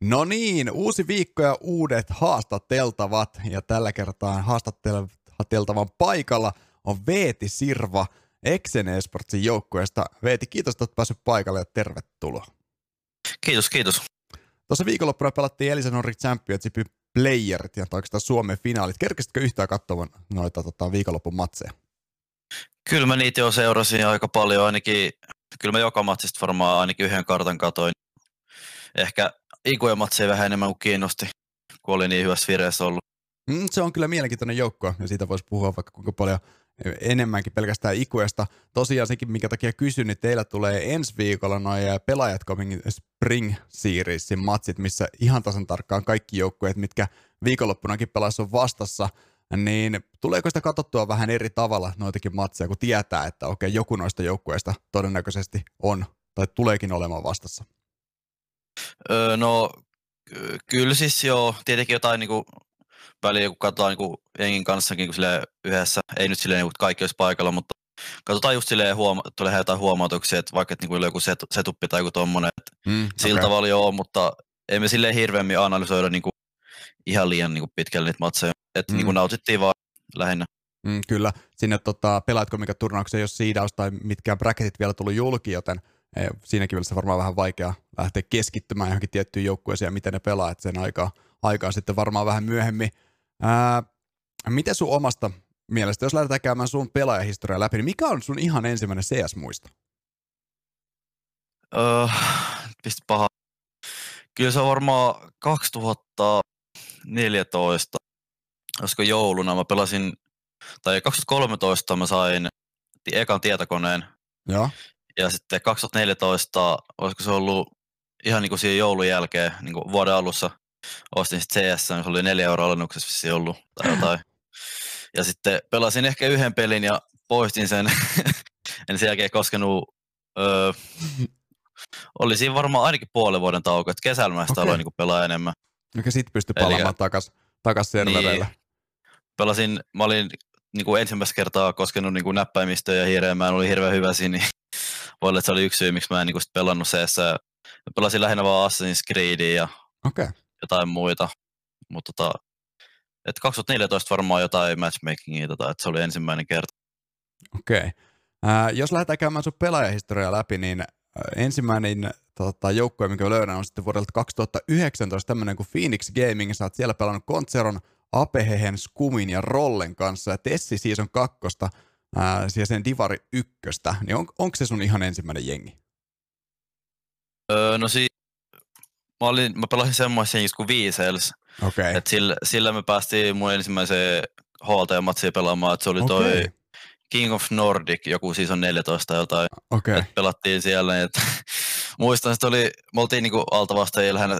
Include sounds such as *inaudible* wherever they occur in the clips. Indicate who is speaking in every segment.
Speaker 1: No niin, uusi viikko ja uudet haastateltavat. Ja tällä kertaa haastateltavan paikalla on Veeti Sirva Exen Esportsin joukkueesta. Veeti, kiitos, että olet päässyt paikalle ja tervetuloa.
Speaker 2: Kiitos, kiitos.
Speaker 1: Tuossa viikonloppuna pelattiin Elisa Nordic Championshipin playerit ja oikeastaan Suomen finaalit. Kerkesitkö yhtään katsomaan noita tota, viikonlopun matseja?
Speaker 2: Kyllä mä niitä jo seurasin aika paljon, ainakin, kyllä mä joka matsista varmaan ainakin yhden kartan katoin. Ehkä Ikuja matseja vähän enemmän kuin kiinnosti, kun oli niin hyvässä vireessä ollut.
Speaker 1: Mm, se on kyllä mielenkiintoinen joukko ja siitä voisi puhua vaikka kuinka paljon enemmänkin pelkästään Ikuesta. Tosiaan sekin, minkä takia kysyn, niin teillä tulee ensi viikolla noin pelaajat Coming Spring Seriesin matsit, missä ihan tasan tarkkaan kaikki joukkueet, mitkä viikonloppunakin pelasivat vastassa, niin tuleeko sitä katsottua vähän eri tavalla noitakin matseja, kun tietää, että okei, joku noista joukkueista todennäköisesti on tai tuleekin olemaan vastassa?
Speaker 2: Öö, no, kyllä siis joo, tietenkin jotain niin kuin, väliä, kun katsotaan niin jengin kanssakin kun sille yhdessä, ei nyt silleen, niin kaikki olisi paikalla, mutta katsotaan just silleen, huoma- tulee jotain huomautuksia, että vaikka että niin joku set, setuppi tai joku tommonen, että mm, sillä okay. tavalla joo, mutta emme silleen hirveämmin analysoida niin kuin, ihan liian niin kuin pitkälle niitä matseja, että mm. niin kuin nautittiin vaan lähinnä.
Speaker 1: Mm, kyllä, sinne tota, pelaatko mikä turnauksen, jos siidaus tai mitkään bracketit vielä tullut julki, joten siinäkin mielessä varmaan vähän vaikea lähteä keskittymään johonkin tiettyyn joukkueeseen ja miten ne pelaa, että sen aikaa, aikaa sitten varmaan vähän myöhemmin. Ää, miten sun omasta mielestä, jos lähdetään käymään sun pelaajahistoriaa läpi, niin mikä on sun ihan ensimmäinen CS-muisto?
Speaker 2: Öö, pistä paha. Kyllä se on varmaan 2014, olisiko jouluna, mä pelasin, tai 2013 mä sain ekan tietokoneen.
Speaker 1: Joo.
Speaker 2: Ja sitten 2014, olisiko se ollut ihan niin kuin siinä joulun jälkeen, niin kuin vuoden alussa, ostin sitten CS, niin se oli neljä euroa alennuksessa ollut tai *clears throat* jotain. Ja sitten pelasin ehkä yhden pelin ja poistin sen. *laughs* en sen jälkeen koskenut, öö, oli siinä varmaan ainakin puolen vuoden tauko, että kesällä mä sitä okay. aloin niin pelaa enemmän.
Speaker 1: Mikä sitten pystyi palaamaan Eli, takas, takas servereille. Niin,
Speaker 2: pelasin, mä olin niin kuin ensimmäistä kertaa koskenut niin kuin näppäimistöä ja hiireen, mä olin hirveän hyvä siinä, niin voi olla, että se oli yksi syy, miksi mä en niin kuin pelannut CS. Mä pelasin lähinnä vaan Assassin's Creedia ja
Speaker 1: okay.
Speaker 2: jotain muita, mutta tota, että 2014 varmaan jotain matchmakingia, tota, että se oli ensimmäinen kerta.
Speaker 1: Okei. Okay. Äh, jos lähdetään käymään sun pelaajahistoriaa läpi, niin ensimmäinen tota, joukkue, mikä löydän, on sitten vuodelta 2019 tämmöinen kuin Phoenix Gaming. Sä oot siellä pelannut Kontseron, Apehehen, Skumin ja Rollen kanssa ja Tessi Season 2 ää, sen Divari ykköstä, niin on, onko se sun ihan ensimmäinen jengi?
Speaker 2: Öö, no si- mä, olin, mä pelasin semmoisen jengistä kuin Viisels.
Speaker 1: Okay.
Speaker 2: Et sillä, sillä, me päästiin mun ensimmäiseen HLT-matsiin pelaamaan, että se oli toi okay. King of Nordic, joku siis on 14 jotain.
Speaker 1: Okay.
Speaker 2: Et pelattiin siellä. Et, *laughs* muistan, että oli, me oltiin niinku altavastajia lähes,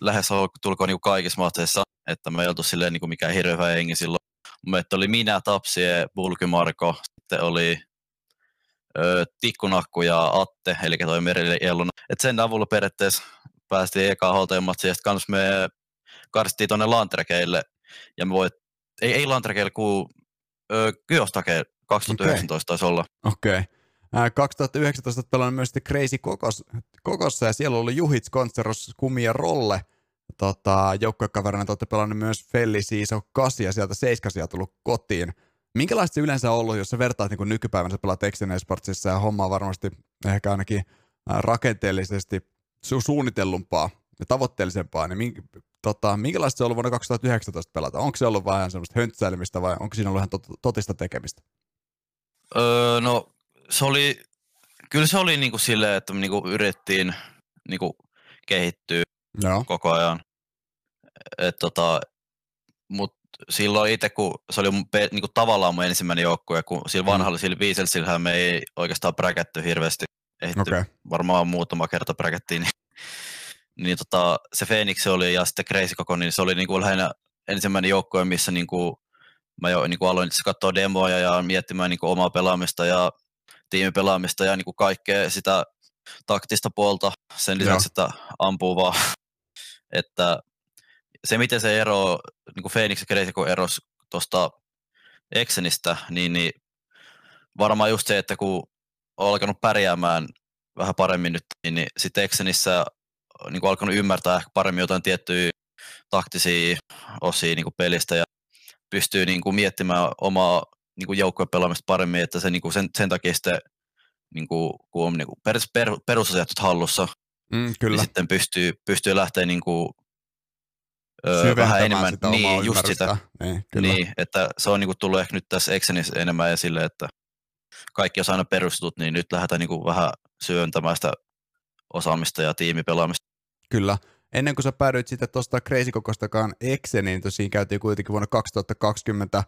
Speaker 2: lähes tulkoon niinku kaikissa matseissa, että me ei oltu silleen niinku mikään hirveä hengi silloin. Meitä oli minä, Tapsie, Bulkymarko, sitten oli ö, Tikkunakku ja Atte, eli toi Merille Elluna. Et sen avulla periaatteessa päästiin eka holtajamatsiin, ja sitten me karsittiin tuonne Lantrekeille, ja me voit, ei, ei Lantrekeille, kun Kyostake 2019 okay. taisi olla.
Speaker 1: Okei. Okay. 2019 pelannut myös Crazy Kokos, Kokossa, ja siellä oli Juhits, Konsteros, Kumi ja Rolle. Tota, joukkuekaverina te olette pelannut myös Felli, Siiso, Kasi ja sieltä Seiskasia tullut kotiin. Minkälaista se yleensä on ollut, jos sä vertaat niin nykypäivänä, sä pelaat Exen Sportsissa ja hommaa varmasti ehkä ainakin rakenteellisesti su- suunnitellumpaa ja tavoitteellisempaa, niin mink, tota, minkälaista se on ollut vuonna 2019 pelata? Onko se ollut vähän semmoista höntsäilemistä vai onko siinä ollut ihan tot- totista tekemistä?
Speaker 2: Öö, no se oli, kyllä se oli niinku silleen, että me niinku yritettiin niinku kehittyä Joo. koko ajan. Et tota, mut silloin itse, kun se oli mun, niinku tavallaan mun ensimmäinen joukkue, kun sillä mm. vanhalla, mm. sillä Wieselsillähän me ei oikeastaan bräkätty hirveästi. Okay. varmaan muutama kerta bräkättiin. *laughs* Niin, niin tota, se Phoenix oli ja sitten Crazy Koko, niin se oli niinku lähinnä ensimmäinen joukkue, missä niinku, mä jo niinku aloin katsoa demoja ja miettimään niinku omaa pelaamista ja tiimipelaamista ja niinku kaikkea sitä taktista puolta sen lisäksi, Joo. että ampuu vaan. Että se, miten se ero, niin kuin Phoenix ja Crazy eros tuosta Exenistä, niin, niin varmaan just se, että kun on alkanut pärjäämään vähän paremmin nyt, niin, niin sitten Exenissä niin kuin alkanut ymmärtää ehkä paremmin jotain tiettyjä taktisia osia niin kuin pelistä ja pystyy niin kuin miettimään omaa niin kuin joukkojen pelaamista paremmin, että se, niin kuin sen, sen takia sitten niin kuin, kun on niin kuin per, per, perusasiat hallussa,
Speaker 1: mm,
Speaker 2: niin
Speaker 1: kyllä.
Speaker 2: niin sitten pystyy, pystyy lähteä niin kuin, öö, vähän enemmän,
Speaker 1: sitä
Speaker 2: niin, just sitä,
Speaker 1: niin, kyllä.
Speaker 2: niin, että se on niin kuin tullut ehkä nyt tässä Exenissä enemmän esille, että kaikki on aina perustut, niin nyt lähdetään niin kuin vähän syöntämään sitä osaamista ja tiimipelaamista.
Speaker 1: Kyllä. Ennen kuin sä päädyit sitten tuosta Crazy Kokostakaan Exe, niin tosiaan käytiin kuitenkin vuonna 2020.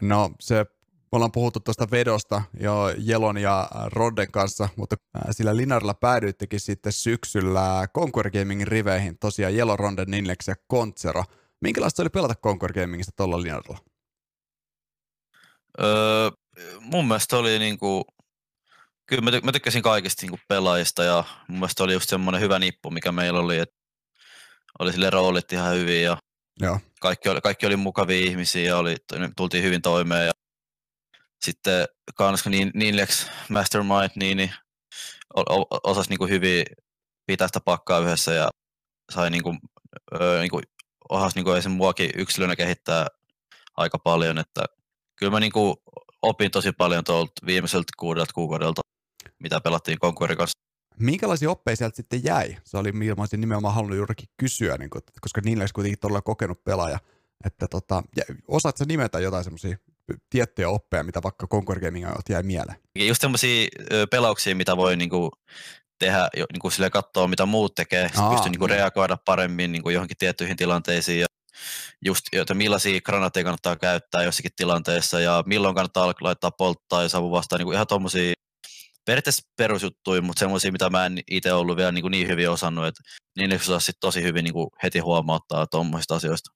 Speaker 1: No se me ollaan puhuttu tuosta vedosta jo Jelon ja Rodden kanssa, mutta sillä Linarilla päädyittekin sitten syksyllä Conquer Gamingin riveihin, tosiaan Jelo, Ronde, Ninlex ja Kontsero. Minkälaista oli pelata Conquer Gamingista tuolla Linarilla?
Speaker 2: Öö, mun mielestä oli niinku, kyllä mä, mä tykkäsin kaikista niinku pelaajista ja mun mielestä oli just semmoinen hyvä nippu, mikä meillä oli, että oli sille roolit ihan hyvin ja
Speaker 1: Joo.
Speaker 2: Kaikki, oli, kaikki oli mukavia ihmisiä ja oli, tultiin hyvin toimeen ja sitten kans niin, Nilex Mastermind niin, niin osasi niinku hyvin pitää sitä pakkaa yhdessä ja sai niinku, öö, niinku, osasi niinku esim. muakin yksilönä kehittää aika paljon, että kyllä mä niinku opin tosi paljon tuolta viimeiseltä kuudelta kuukaudelta, mitä pelattiin Conquerin kanssa.
Speaker 1: Minkälaisia oppeja sieltä sitten jäi? Se oli olisin nimenomaan halunnut juurikin kysyä, niin kuin, koska Nilex kuitenkin todella kokenut pelaaja. Että tota, osaatko nimetä jotain semmoisia tiettyjä oppeja, mitä vaikka Conquer Gaming jäi mieleen?
Speaker 2: Just semmoisia pelauksia, mitä voi niinku tehdä, niinku sille katsoa, mitä muut tekee, Aa, pystyy niinku niin. reagoida paremmin niinku johonkin tiettyihin tilanteisiin ja just, että millaisia granaatteja kannattaa käyttää jossakin tilanteessa ja milloin kannattaa laittaa polttaa ja savu vastaan, niinku ihan tuommoisia periaatteessa perusjuttuja, mutta semmoisia, mitä mä en itse ollut vielä niin, niin hyvin osannut, että niin osaa tosi hyvin niin heti huomauttaa tuommoisista asioista.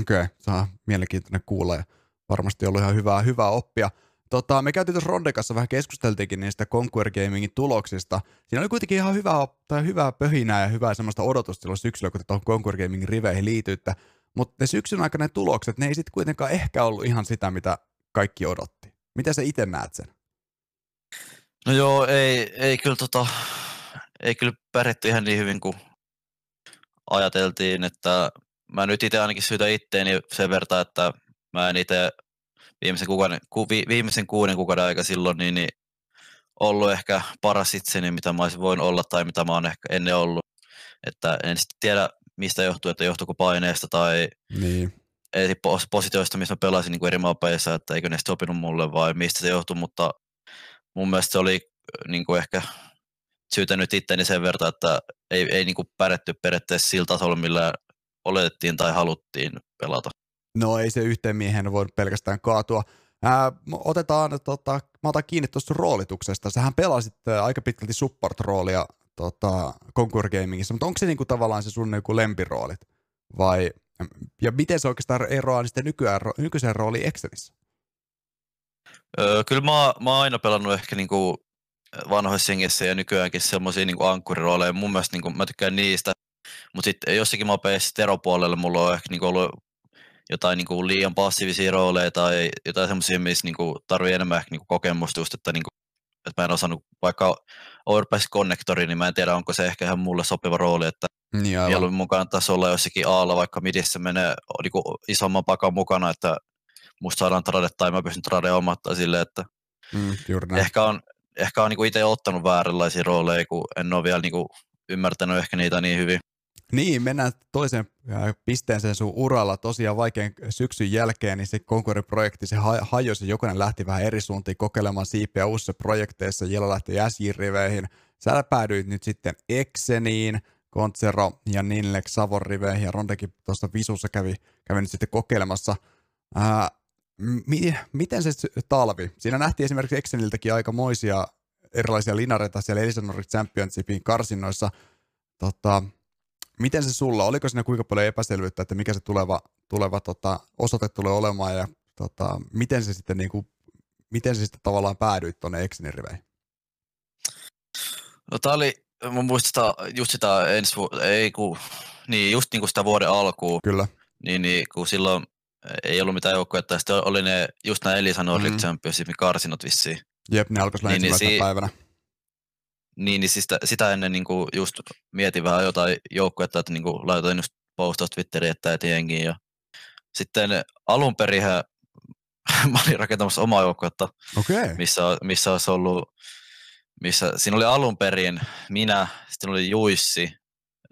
Speaker 1: Okei, okay, saa mielenkiintoinen kuulla ja varmasti ollut ihan hyvää, hyvää oppia. Tota, me käytiin tuossa Ronden kanssa vähän keskusteltiinkin niistä Conquer Gamingin tuloksista. Siinä oli kuitenkin ihan hyvää, tai hyvää pöhinää ja hyvää semmoista odotusta silloin syksyllä, kun tuohon Conquer Gamingin riveihin liityitte. Mutta ne syksyn aikana ne tulokset, ne ei sitten kuitenkaan ehkä ollut ihan sitä, mitä kaikki odotti. Miten sä itse näet sen?
Speaker 2: No joo, ei, ei kyllä tota, ei kyllä pärjätty ihan niin hyvin kuin ajateltiin, että mä nyt itse ainakin syytä itteeni sen verran, että mä en itse viimeisen, kuukauden, ku, vi, viimeisen kuuden kuukauden aika silloin niin, niin ollut ehkä paras itseni, mitä mä olisin voinut olla tai mitä mä oon ehkä ennen ollut. Että en sitten tiedä, mistä johtuu, että johtuuko paineesta tai
Speaker 1: niin.
Speaker 2: positioista, missä mä pelasin niin kuin eri maapeissa, että eikö ne sopinut mulle vai mistä se johtuu, mutta mun mielestä se oli niin kuin ehkä syytänyt itteni sen verran, että ei, ei niin kuin pärjätty periaatteessa sillä tasolla, millä oletettiin tai haluttiin pelata.
Speaker 1: No ei se yhteen miehen voi pelkästään kaatua. Ää, otetaan, tota, mä otan kiinni tuosta roolituksesta. Sähän pelasit aika pitkälti support-roolia tota, Conquer Gamingissa, mutta onko se niinku tavallaan se sun niinku lempiroolit? Vai, ja miten se oikeastaan eroaa sitten nykyään, nykyiseen rooliin Excelissä?
Speaker 2: Öö, kyllä mä, mä oon aina pelannut ehkä niinku vanhoissa jengissä ja nykyäänkin semmoisia niinku ankkurirooleja. Mun mielestä niinku, mä tykkään niistä. Mutta sitten jossakin mapeissa teropuolella mulla on ehkä niinku ollut jotain niinku liian passiivisia rooleja tai jotain semmoisia, missä niinku tarvii enemmän ehkä niinku kokemusta just, että, niinku, että mä en osannut vaikka Overpass Connectori, niin mä en tiedä, onko se ehkä ihan mulle sopiva rooli, että
Speaker 1: niin
Speaker 2: mieluummin mun kannattaisi olla jossakin aalla, vaikka midissä menee niinku isomman pakan mukana, että musta saadaan trade tai mä pystyn trade omattaa silleen, että
Speaker 1: mm,
Speaker 2: ehkä on, ehkä on niinku itse ottanut vääränlaisia rooleja, kun en ole vielä niinku ymmärtänyt ehkä niitä niin hyvin.
Speaker 1: Niin, mennään toiseen äh, pisteeseen sun uralla. Tosiaan vaikean syksyn jälkeen, niin se Concord-projekti, se hajosi, jokainen lähti vähän eri suuntiin kokeilemaan siipiä uusissa projekteissa. Jella lähti SJ-riveihin. Sä päädyit nyt sitten Exeniin, Kontsero ja Ninlex Savon riveihin, ja Rondekin tuossa Visussa kävi, kävi nyt sitten kokeilemassa. Ää, äh, mi- miten se talvi? Siinä nähtiin esimerkiksi Exeniltäkin aikamoisia erilaisia linareita siellä Elisanori Championshipin karsinnoissa. Tota, miten se sulla, oliko siinä kuinka paljon epäselvyyttä, että mikä se tuleva, tuleva tota, osoite tulee olemaan ja tota, miten se sitten niin kuin, miten se sitten tavallaan päädyit tuonne Exenin riveihin?
Speaker 2: No tää oli, mun muistan just sitä ensi vu- ei kun, niin just niin kuin sitä vuoden alkuun.
Speaker 1: Kyllä.
Speaker 2: Niin, niin kun silloin ei ollut mitään joukkoja, että sitten oli ne, just nämä Elisa Nordic mm. Championshipin karsinot vissiin.
Speaker 1: Jep, ne alkoisi niin, niin si- päivänä.
Speaker 2: Niin, niin siis sitä, sitä ennen niin kuin just mietin vähän jotain joukkuetta, että niin kuin laitoin just postaa Twitteriin, että et jengiin. Ja sitten alun perin *laughs* mä olin rakentamassa omaa joukkuetta,
Speaker 1: okay.
Speaker 2: missä, missä olisi ollut, missä, siinä oli alun perin minä, sitten oli Juissi,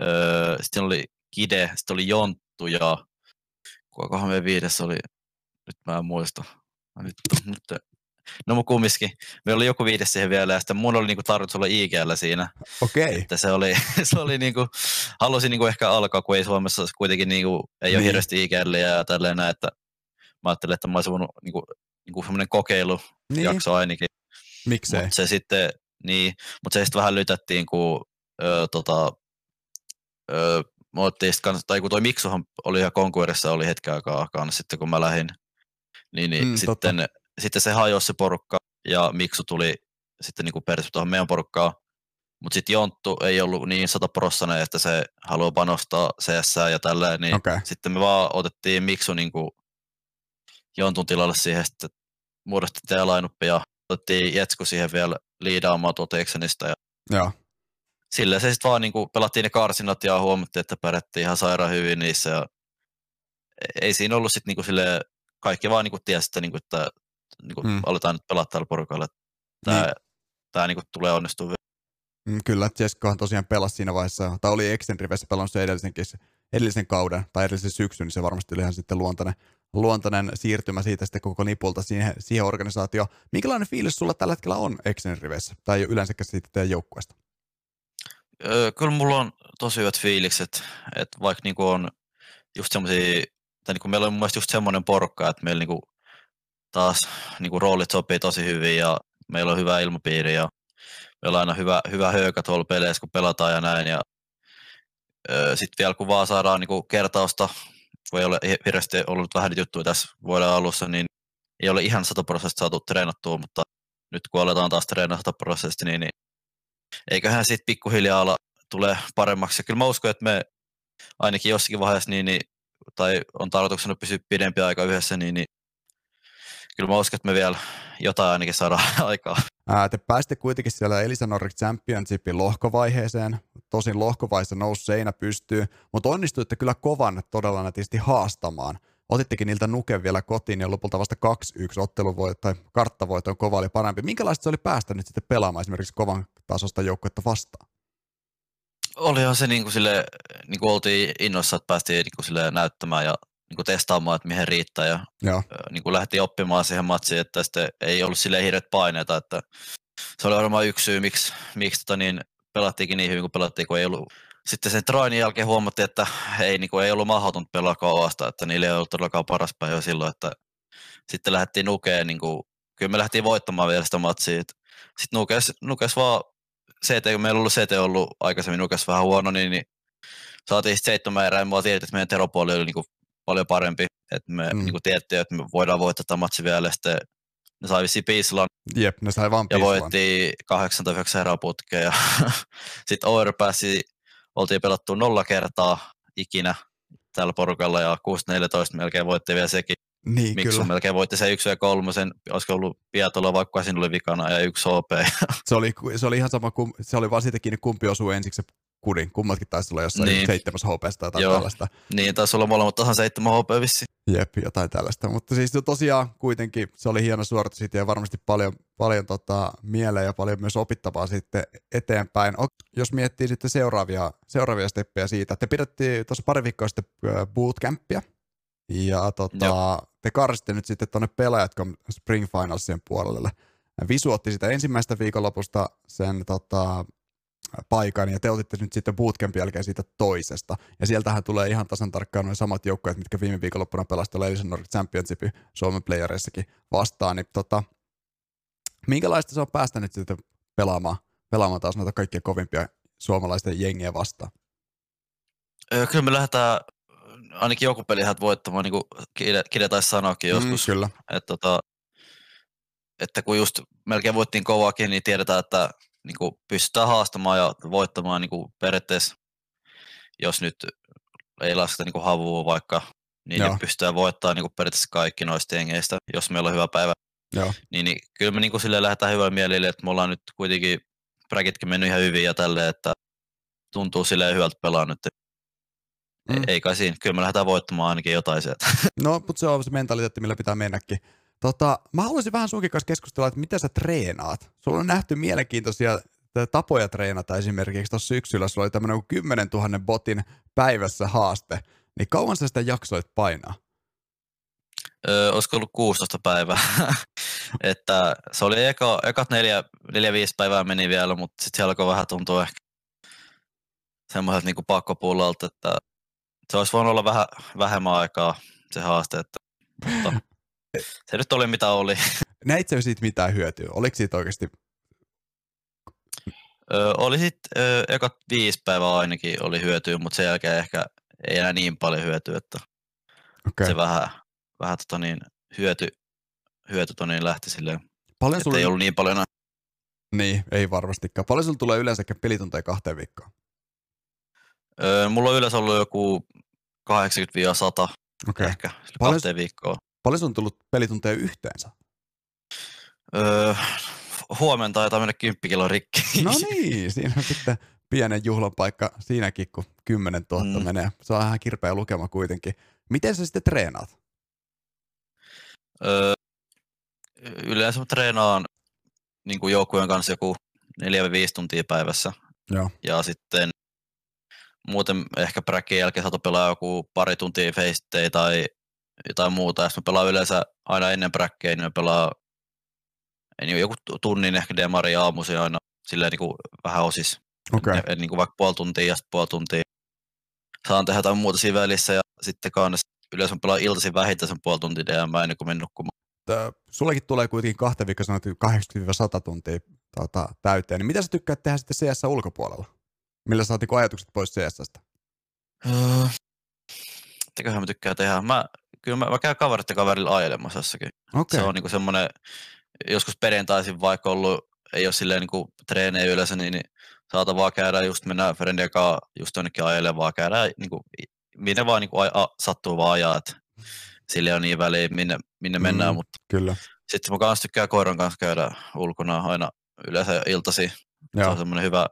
Speaker 2: öö, sitten oli Kide, sitten oli Jonttu ja kukakohan me viides oli, nyt mä en muista. Nyt, nyt, no mun kumminkin. Meillä oli joku viides siihen vielä ja sitten mun oli niinku tarkoitus olla IGL siinä.
Speaker 1: Okei. Okay.
Speaker 2: Että se oli, *laughs* se oli niinku, halusin niinku ehkä alkaa, kun ei Suomessa kuitenkin niinku, ei niin. ole hirveästi IGL ja tälleen näin, että mä ajattelin, että mä olisin voinut niinku, niinku semmoinen kokeilujakso niin. ainakin.
Speaker 1: Miksei?
Speaker 2: Mut se sitten, niin, mutta se sitten vähän lytättiin, kun ö, tota, ö, kans, tai kun toi Miksuhan oli ihan konkurissa, oli hetken aikaa kanssa sitten kun mä lähdin, niin, niin mm, sitten, sitten se hajosi se porukka ja Miksu tuli sitten niin persi tuohon meidän porukkaan. Mutta sitten Jonttu ei ollut niin sataprossana, että se haluaa panostaa CS ja tälleen, niin okay. sitten me vaan otettiin Miksu niin kuin Jontun tilalle siihen, sitten muodostettiin lainuppi ja otettiin Jetsku siihen vielä liidaamaan tuota Ja
Speaker 1: Joo
Speaker 2: sillä se sitten vaan niin kuin pelattiin ne karsinat ja huomattiin, että pärjättiin ihan sairaan hyvin niissä ja ei siinä ollut sitten niin sille kaikki vaan niin tiesi, että, niin kuin, että niin kuin mm. aletaan nyt pelata tällä porukalla, että tämä, niin. tämä niin kuin tulee onnistumaan.
Speaker 1: Mm, kyllä, Jeskohan tosiaan pelasi siinä vaiheessa, tai oli Extendrivessä pelannut se edellisenkin, edellisen kauden tai edellisen syksyn, niin se varmasti oli ihan sitten luontainen, luontainen siirtymä siitä sitten koko nipulta siihen, siihen organisaatioon. Minkälainen fiilis sulla tällä hetkellä on Extendrivessä tai yleensäkin siitä teidän joukkueesta?
Speaker 2: Öö, kyllä mulla on tosi hyvät fiilikset, että vaikka niinku on just semmoisia, tai niinku meillä on mun mielestä just semmoinen porukka, että meillä niinku taas niinku roolit sopii tosi hyvin ja meillä on hyvä ilmapiiri ja meillä on aina hyvä, hyvä höykä tuolla peleissä, kun pelataan ja näin. Ja sitten vielä kun vaan saadaan niinku kertausta, voi olla hirveästi ollut vähän juttuja tässä vuoden alussa, niin ei ole ihan sataprosenttisesti saatu treenattua, mutta nyt kun aletaan taas treenata sataprosenttisesti, niin, niin eiköhän sitten pikkuhiljaa ala, tulee paremmaksi. Ja kyllä mä uskon, että me ainakin jossakin vaiheessa, niin, niin, tai on tarkoituksena pysyä pidempi aika yhdessä, niin, niin kyllä mä uskon, että me vielä jotain ainakin saadaan *laughs* aikaa.
Speaker 1: Ää, te pääsitte kuitenkin siellä Elisa Nordic Championshipin lohkovaiheeseen. Tosin lohkovaiheessa nousi seinä pystyy, mutta onnistuitte kyllä kovan todella nätisti haastamaan otittekin niiltä nuken vielä kotiin ja lopulta vasta 2-1 otteluvoitto tai karttavoitto on kova oli parempi. Minkälaista se oli päästä nyt sitten pelaamaan esimerkiksi kovan tasosta joukkuetta vastaan?
Speaker 2: Olihan se niin kuin sille, niin kuin oltiin innoissa, että päästiin niin kuin sille näyttämään ja niin kuin testaamaan, että mihin riittää ja
Speaker 1: Joo.
Speaker 2: niin kuin lähti oppimaan siihen matsiin, että sitten ei ollut sille hirveät paineita, että se oli varmaan yksi syy, miksi, miksi tota niin, pelattiinkin niin hyvin kuin pelattiin, kun ei ollut sitten sen trainin jälkeen huomattiin, että ei, niin kuin, ei ollut mahdotonta pelaa kauasta, että niillä ei ollut todellakaan paras päivä silloin, että sitten lähdettiin nukeen, niin kuin, kyllä me lähdettiin voittamaan vielä sitä matsia. Sitten nukes, nukes vaan CT, kun meillä on ollut CT ollut aikaisemmin nukes vähän huono, niin, niin saatiin sitten seitsemän erää, ja me tiedettiin, että meidän teropuoli oli niin kuin, paljon parempi, että me mm. niin kuin tiedettiin, että me voidaan voittaa tämä matsi vielä, ja sitten ne sai vissiin piislan.
Speaker 1: Jep, ne sai vaan
Speaker 2: Ja voitti 8 tai 9 erää ja *laughs* sitten Oir pääsi oltiin pelattu nolla kertaa ikinä tällä porukalla ja 6-14 melkein voitti vielä sekin.
Speaker 1: Niin,
Speaker 2: Miksi
Speaker 1: kyllä.
Speaker 2: melkein voitti se yksi ja kolmosen, olisiko ollut Pietola, vaikka siinä oli vikana ja yksi OP.
Speaker 1: se, oli, se oli ihan sama, se oli vaan siitä kiinni, kumpi osui ensiksi kudin. Kummatkin taisi olla jossain niin. seitsemäs HP tai jotain Joo. tällaista.
Speaker 2: Niin, taisi olla molemmat tahan seitsemän HP vissi.
Speaker 1: Jep, jotain tällaista. Mutta siis tosiaan kuitenkin se oli hieno suoritus siitä ja varmasti paljon, paljon tota, mieleen ja paljon myös opittavaa sitten eteenpäin. Jos miettii sitten seuraavia, seuraavia steppejä siitä, te pidettiin tuossa pari viikkoa sitten bootcampia, ja tota, te karsitte nyt sitten tuonne pelaajatko Spring Finalsien puolelle. Visu otti sitä ensimmäistä viikonlopusta sen tota, paikan ja te otitte nyt sitten bootcampin jälkeen siitä toisesta. Ja sieltähän tulee ihan tasan tarkkaan noin samat joukkueet, mitkä viime viikonloppuna pelasivat Elisen Nordic Championshipin Suomen playereissakin vastaan. Niin tota, minkälaista se on päästä nyt sitten pelaamaan, pelaamaan taas noita kaikkia kovimpia suomalaisten jengiä vastaan?
Speaker 2: Kyllä me lähdetään ainakin joku pelihän voittamaan, niin kuin Kide, Kide taisi sanoakin mm, joskus.
Speaker 1: Mm, kyllä.
Speaker 2: Että, tota, että kun just melkein voittiin kovaakin, niin tiedetään, että niin kuin pystytään haastamaan ja voittamaan niin kuin periaatteessa, jos nyt ei lasketa niin kuin havua vaikka, niin Joo. pystytään voittamaan niin kuin periaatteessa kaikki noista jengeistä, jos meillä on hyvä päivä.
Speaker 1: Joo.
Speaker 2: Niin, niin kyllä me niin kuin sille lähdetään hyvällä mielelle, että me ollaan nyt kuitenkin bräkitkin mennyt ihan hyvin ja tälleen, että tuntuu silleen hyvältä pelaa nyt. Mm. Ei kai siinä, kyllä me lähdetään voittamaan ainakin jotain sieltä.
Speaker 1: No, mutta se on se mentaliteetti, millä pitää mennäkin. Tota, mä haluaisin vähän sunkin kanssa keskustella, että miten sä treenaat. Sulla on nähty mielenkiintoisia tapoja treenata esimerkiksi tuossa syksyllä. Sulla oli tämmöinen 10 000 botin päivässä haaste. Niin kauan sä sitä jaksoit painaa?
Speaker 2: Öö, olisiko ollut 16 päivää. *laughs* että se oli eka, ekat neljä, neljä, viisi päivää meni vielä, mutta sitten se alkoi vähän tuntua ehkä semmoiselta niin pakkopullalta, että se olisi voinut olla vähän vähemmän aikaa se haaste, että, mutta se nyt oli mitä oli.
Speaker 1: Näitkö siitä mitään hyötyä? Oliko siitä oikeasti?
Speaker 2: Öö, oli sitten ekat viisi päivää ainakin oli hyötyä, mutta sen jälkeen ehkä ei enää niin paljon hyötyä, että okay. se vähän, vähän tota niin, hyöty, hyöty tota niin lähti silleen, paljon sulle... ei ollut niin paljon
Speaker 1: Niin, ei varmastikaan. Paljon sulla tulee yleensäkin pelitunteja kahteen viikkoon?
Speaker 2: Öö, mulla on yleensä ollut joku 80-100 okay. ehkä paljon, kahteen viikkoon.
Speaker 1: Paljon sun on tullut pelitunteja yhteensä?
Speaker 2: Öö, huomenna taitaa mennä 10 kilon rikki.
Speaker 1: No niin, siinä on sitten pienen juhlapaikka siinäkin, kun 10 000 mm. menee. Se on ihan kirpeä lukema kuitenkin. Miten sä sitten treenaat?
Speaker 2: Öö, yleensä mä treenaan niin kuin joukkueen kanssa joku 4-5 tuntia päivässä.
Speaker 1: Joo.
Speaker 2: Ja sitten muuten ehkä bräkin jälkeen saatu pelaa joku pari tuntia face tai jotain muuta. Ja mä pelaan yleensä aina ennen bräkkejä, niin mä pelaan niin joku tunnin ehkä demari aamuisin aina silleen niin kuin vähän osis.
Speaker 1: Okay.
Speaker 2: Ja, niin kuin vaikka puoli tuntia ja sitten puoli tuntia. Saan tehdä jotain muuta siinä välissä ja sitten kannessa yleensä mä pelaan iltaisin vähintään sen puoli tuntia DM ennen kuin menen nukkumaan.
Speaker 1: Sullekin tulee kuitenkin kahta viikkoa sanottu 80-100 tuntia tuota, täyteen, niin mitä sä tykkäät tehdä sitten CS ulkopuolella? Millä saat niin ajatukset pois CSstä?
Speaker 2: Öö, mitäköhän mä tykkään tehdä? Mä, kyllä mä, mä käyn kaverit kaverilla ajelemassa jossakin. Okay. Se on niinku semmoinen, joskus perjantaisin vaikka ollut, ei ole silleen niinku treenejä yleensä, niin, niin saata vaan käydä just mennä friendien kanssa just jonnekin ajelemaan, vaan käydä niinku, minne vaan niinku, a, sattuu vaan ajaa, että sille on niin väliä, minne, minne mm, mennään, mutta
Speaker 1: kyllä.
Speaker 2: sitten mä kanssa tykkään koiran kanssa käydä ulkona aina yleensä iltasi. Se on semmoinen hyvä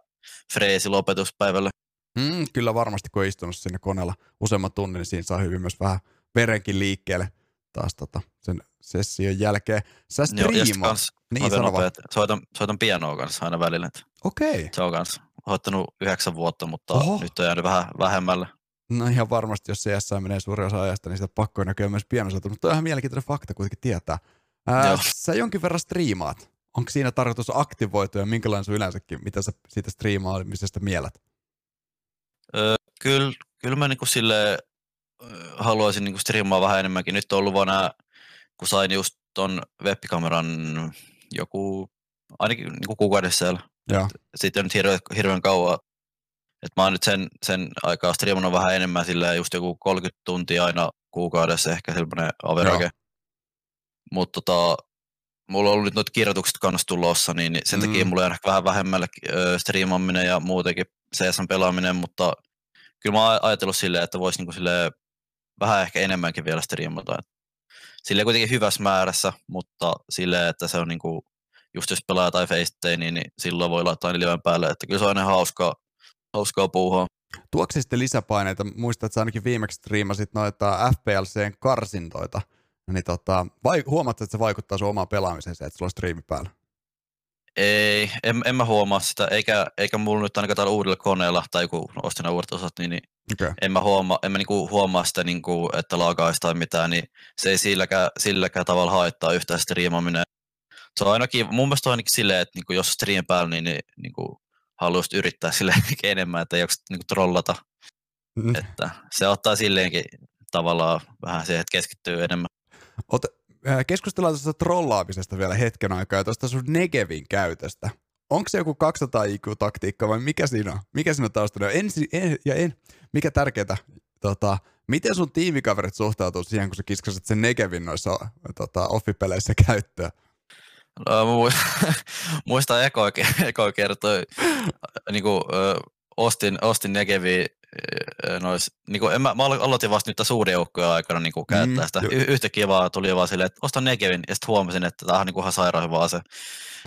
Speaker 2: freesi lopetuspäivälle.
Speaker 1: Mm, kyllä varmasti, kun on istunut sinne koneella useamman tunnin, niin siinä saa hyvin myös vähän verenkin liikkeelle taas tota, sen session jälkeen. Sä striimaat.
Speaker 2: Niin, nopeat, soitan, soitan pianoa kanssa aina välillä.
Speaker 1: Okei. Okay.
Speaker 2: Se on kanssa hoittanut yhdeksän vuotta, mutta Oho. nyt on jäänyt vähän vähemmälle.
Speaker 1: No ihan varmasti, jos CS menee suuri osa ajasta, niin sitä pakko näkyy myös pianosoitu, mutta on ihan mielenkiintoinen fakta kuitenkin tietää. Ää, sä jonkin verran striimaat. Onko siinä tarkoitus aktivoitua ja minkälainen sun yleensäkin, mitä sä siitä striimaamisesta mielät?
Speaker 2: Öö, kyllä, kyllä mä niinku sille haluaisin niinku striimaa vähän enemmänkin. Nyt on ollut vaan nää, kun sain just ton webkameran joku, ainakin niinku kuukauden siellä. Sitten on nyt hirveän, hirveän kauan. Et mä oon nyt sen, sen aikaa striimannut vähän enemmän sillä just joku 30 tuntia aina kuukaudessa ehkä sellainen average. Mutta tota, mulla on ollut nyt noita kirjoitukset kanssa tulossa, niin sen mm. takia mulla on ehkä vähän vähemmälle äh, striimaaminen ja muutenkin CSN pelaaminen, mutta kyllä mä oon ajatellut silleen, että voisi niinku silleen vähän ehkä enemmänkin vielä striimata. Silleen kuitenkin hyvässä määrässä, mutta silleen, että se on niinku, just jos pelaa tai FaceTime, niin, niin silloin voi laittaa liven päälle, että kyllä se on aina hauskaa, hauskaa puuhaa.
Speaker 1: Tuoksi sitten lisäpaineita? Muistat, että sä ainakin viimeksi striimasit noita FPLCn karsintoita. Niin tota, vai, huomaat, että se vaikuttaa sun omaan pelaamiseen se, että sulla on striimi päällä?
Speaker 2: Ei, en, en mä huomaa sitä, eikä, eikä mulla nyt ainakaan täällä uudella koneella, tai kun ostin uudet osat, niin, niin okay. en mä huomaa, en mä niinku huomaa sitä, niinku, että laagaisi tai mitään, niin se ei silläkään, silläkään tavalla haittaa yhtään striimaaminen. Se on ainakin, mun mielestä on ainakin silleen, että niinku, jos stream päällä, niin, niin niinku, haluaisit yrittää *laughs* sille enemmän, että ei niinku, trollata. Mm. Että se ottaa silleenkin tavallaan vähän siihen, että keskittyy enemmän.
Speaker 1: Ot, äh, keskustellaan tuosta trollaamisesta vielä hetken aikaa ja tuosta sun Negevin käytöstä. Onko se joku 200 IQ-taktiikka vai mikä siinä on? Mikä siinä on taustalla? Ensi, en, ja en, mikä tärkeää, tota, miten sun tiimikaverit suhtautuu siihen, kun sä kiskasit sen Negevin noissa tota, offipeleissä käyttöön?
Speaker 2: No, *laughs* muistan Eko, Eko kertoi, niin kuin, ostin, ostin Negevi nois, niin kuin, en mä, mä aloitin vasta nyt tässä uuden joukkojen aikana niin kuin käyttää mm, sitä. Y- yhtä kivaa tuli vaan silleen, että ostan Negevin, ja sitten huomasin, että tämä on niin kuin ihan sairaan hyvä ase.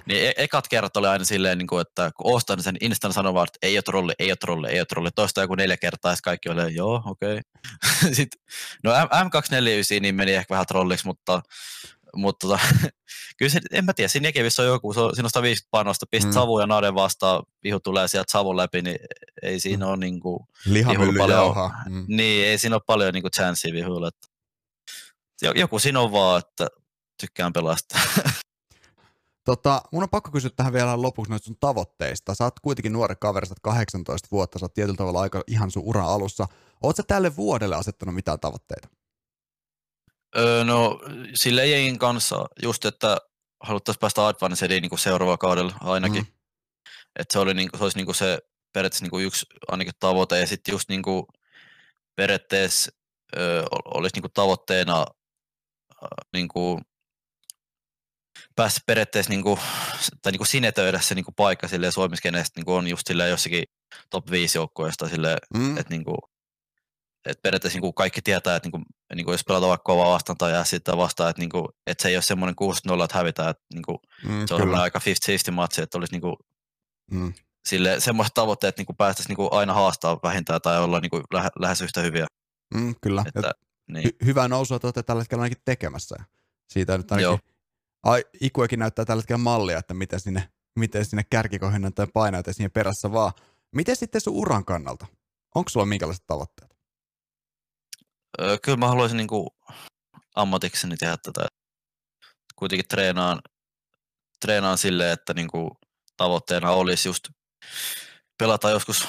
Speaker 2: Niin e- ekat kerrat oli aina silleen, niin kuin, että kun ostan sen, Instan sanoo vaan, että ei ole trolli, ei ole trolli, ei ole trolli. Toista joku neljä kertaa, ja kaikki oli, joo, okei. *laughs* Okay. sitten, no M249 niin meni ehkä vähän trolliksi, mutta mutta tota, *laughs* kyllä se, en mä tiedä, siinä Jekevissä on joku, se on, siinä on 150 panosta, pistät mm. savu ja naden vastaan, vihu tulee sieltä savun läpi, niin ei siinä mm. ole niin kuin,
Speaker 1: paljon,
Speaker 2: mm. niin ei siinä ole paljon niin kuin chanssia vihuille. Joku siinä on vaan, että tykkään pelastaa. *laughs*
Speaker 1: Tota, mun on pakko kysyä tähän vielä lopuksi noista sun tavoitteista. Sä oot kuitenkin nuori kaveri, sä 18 vuotta, sä oot tietyllä tavalla aika ihan sun uran alussa. Oot sä tälle vuodelle asettanut mitään tavoitteita?
Speaker 2: Öö, no sille jengin kanssa just, että haluttaisiin päästä Advancediin niin seuraavalla kaudella ainakin. Mm. Että se, oli, niin se olisi niin kuin se periaatteessa niin kuin yksi ainakin tavoite. Ja sitten just niin kuin, periaatteessa öö, olisi niin kuin tavoitteena niin kuin, päästä periaatteessa niin kuin, tai niin kuin sinetöidä se niin kuin paikka silleen Suomiskenestä niin kuin on just silleen jossakin top 5 joukkueesta silleen, mm. että niin kuin, että periaatteessa niin kuin kaikki tietää, että niin kuin, niin kuin jos pelataan vaikka kovaa vastaan tai sitten vastaan, että, niin kuin, että se ei ole semmoinen 6-0, että hävitään, että niin kuin, mm, se on aika 50-50 matsi, että olisi niin kuin, mm. sille semmoiset tavoitteet, että niin kuin päästäisiin niin kuin aina haastaa vähintään tai olla niin kuin lähe, lähes yhtä hyviä.
Speaker 1: Mm, kyllä. Että, niin. hy- hyvää nousua te olette tällä hetkellä ainakin tekemässä. Siitä nyt ainakin, ai, Ikuekin näyttää tällä hetkellä mallia, että miten sinne, miten sinne kärkikohdennan tai painaa siihen perässä vaan. Miten sitten sun uran kannalta? Onko sulla minkälaiset tavoitteet?
Speaker 2: Öö, kyllä mä haluaisin niin kuin ammatikseni tehdä tätä. Kuitenkin treenaan, treenaan silleen, että niin kuin tavoitteena olisi just pelata joskus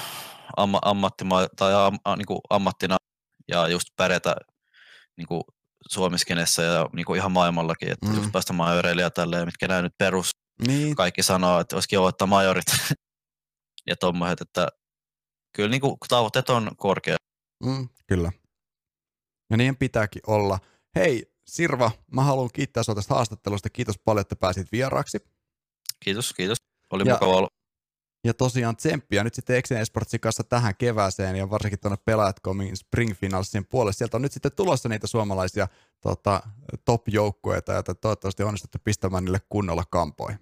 Speaker 2: amma, ammattima, tai am, niin kuin ammattina ja just pärjätä niin kuin Suomiskenessä ja niin kuin ihan maailmallakin, että mm. just päästä majoreille tälleen, mitkä näin nyt perus. Niin. Kaikki sanoo, että olisi kiva ottaa majorit *laughs* ja tommoset, että kyllä niin kuin tavoitteet on korkea.
Speaker 1: Mm, kyllä. Ja niin pitääkin olla. Hei Sirva, mä haluan kiittää sinua tästä haastattelusta. Kiitos paljon, että pääsit vieraaksi.
Speaker 2: Kiitos, kiitos. Oli ja, mukava olla.
Speaker 1: Ja tosiaan tsemppiä nyt sitten Exen Esportsin kanssa tähän kevääseen ja varsinkin tuonne Pelaajat.comin Spring Finalsin puolelle. Sieltä on nyt sitten tulossa niitä suomalaisia tota, top-joukkueita, joita toivottavasti onnistutte pistämään niille kunnolla kampoihin.